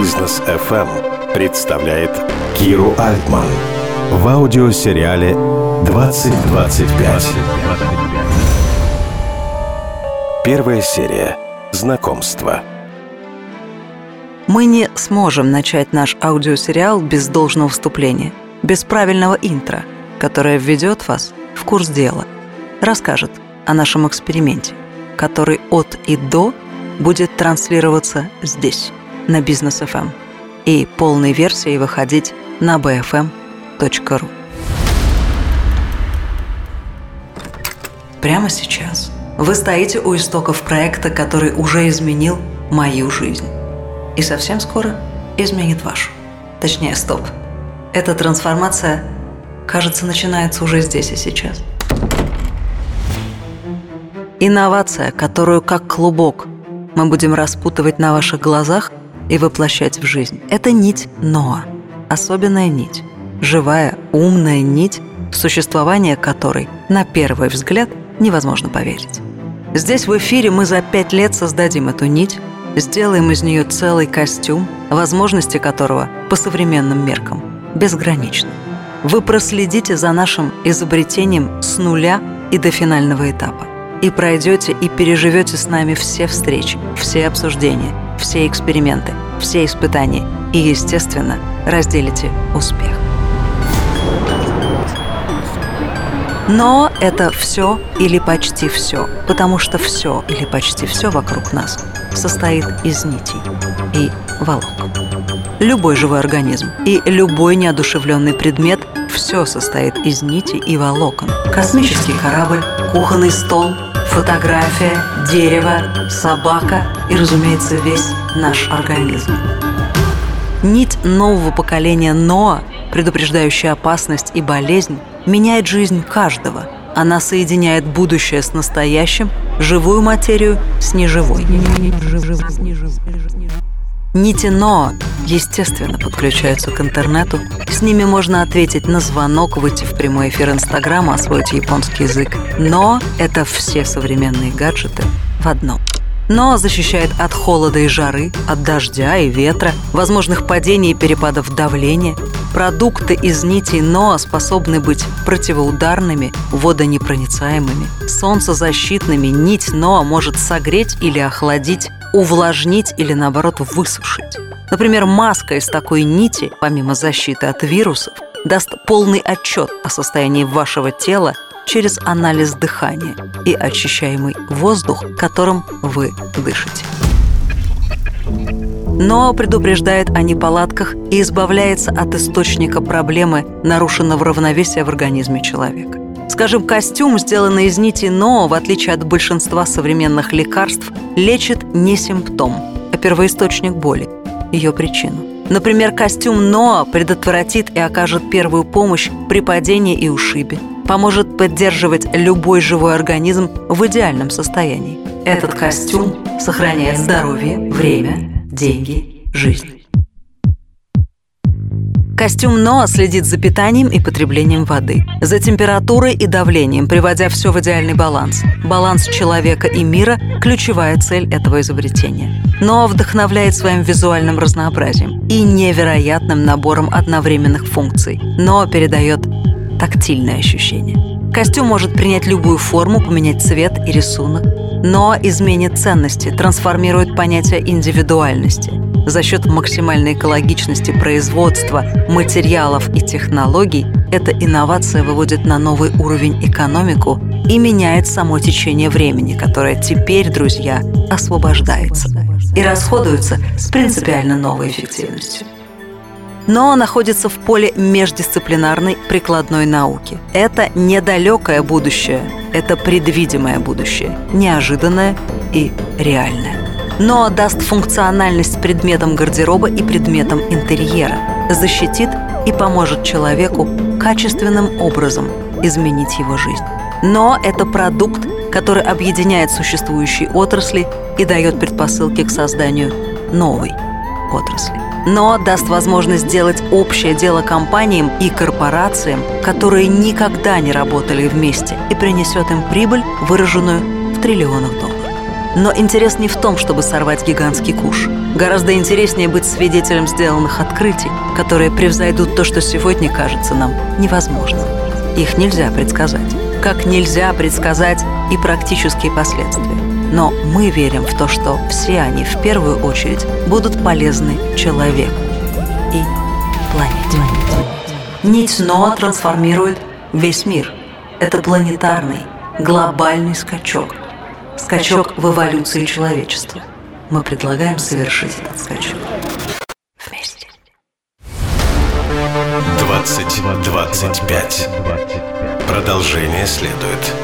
Бизнес FM представляет Киру Альтман в аудиосериале «2025». Первая серия. Знакомство. Мы не сможем начать наш аудиосериал без должного вступления, без правильного интро, которое введет вас в курс дела, расскажет о нашем эксперименте, который от и до будет транслироваться здесь, на Бизнес FM, и полной версией выходить на bfm.ru. Прямо сейчас вы стоите у истоков проекта, который уже изменил мою жизнь. И совсем скоро изменит вашу. Точнее, стоп. Эта трансформация, кажется, начинается уже здесь и сейчас. Инновация, которую как клубок мы будем распутывать на ваших глазах и воплощать в жизнь. Это нить Ноа. Особенная нить. Живая, умная нить, в существование которой, на первый взгляд, невозможно поверить. Здесь в эфире мы за пять лет создадим эту нить, сделаем из нее целый костюм, возможности которого по современным меркам безграничны. Вы проследите за нашим изобретением с нуля и до финального этапа и пройдете и переживете с нами все встречи, все обсуждения, все эксперименты, все испытания и, естественно, разделите успех. Но это все или почти все, потому что все или почти все вокруг нас состоит из нитей и волокон. Любой живой организм и любой неодушевленный предмет все состоит из нитей и волокон. Космический корабль, кухонный стол – фотография, дерево, собака и, разумеется, весь наш организм. Нить нового поколения Ноа, предупреждающая опасность и болезнь, меняет жизнь каждого. Она соединяет будущее с настоящим, живую материю с неживой. Нити Ноа, естественно, подключаются к интернету. С ними можно ответить на звонок, выйти в прямой эфир Инстаграма, освоить японский язык. Но это все современные гаджеты в одном. Но защищает от холода и жары, от дождя и ветра, возможных падений и перепадов давления. Продукты из нитей НОА способны быть противоударными, водонепроницаемыми, солнцезащитными. Нить НОА может согреть или охладить увлажнить или, наоборот, высушить. Например, маска из такой нити, помимо защиты от вирусов, даст полный отчет о состоянии вашего тела через анализ дыхания и очищаемый воздух, которым вы дышите. Но предупреждает о неполадках и избавляется от источника проблемы нарушенного равновесия в организме человека. Скажем, костюм, сделанный из нити но, в отличие от большинства современных лекарств, лечит не симптом, а первоисточник боли, ее причину. Например, костюм Ноа предотвратит и окажет первую помощь при падении и ушибе, поможет поддерживать любой живой организм в идеальном состоянии. Этот костюм сохраняет здоровье, время, деньги, жизнь. Костюм Ноа следит за питанием и потреблением воды, за температурой и давлением, приводя все в идеальный баланс. Баланс человека и мира – ключевая цель этого изобретения. Ноа вдохновляет своим визуальным разнообразием и невероятным набором одновременных функций. Ноа передает тактильное ощущение. Костюм может принять любую форму, поменять цвет и рисунок, но изменит ценности, трансформирует понятие индивидуальности – за счет максимальной экологичности производства, материалов и технологий эта инновация выводит на новый уровень экономику и меняет само течение времени, которое теперь, друзья, освобождается и расходуется с принципиально новой эффективностью но находится в поле междисциплинарной прикладной науки. Это недалекое будущее, это предвидимое будущее, неожиданное и реальное но даст функциональность предметам гардероба и предметам интерьера, защитит и поможет человеку качественным образом изменить его жизнь. Но это продукт, который объединяет существующие отрасли и дает предпосылки к созданию новой отрасли. Но даст возможность сделать общее дело компаниям и корпорациям, которые никогда не работали вместе, и принесет им прибыль, выраженную в триллионах долларов. Но интерес не в том, чтобы сорвать гигантский куш. Гораздо интереснее быть свидетелем сделанных открытий, которые превзойдут то, что сегодня кажется нам невозможным. Их нельзя предсказать. Как нельзя предсказать и практические последствия. Но мы верим в то, что все они в первую очередь будут полезны человеку и планете. Нить Ноа трансформирует весь мир. Это планетарный, глобальный скачок. Скачок в эволюции человечества. Мы предлагаем совершить этот скачок. Вместе. 2025. Продолжение следует.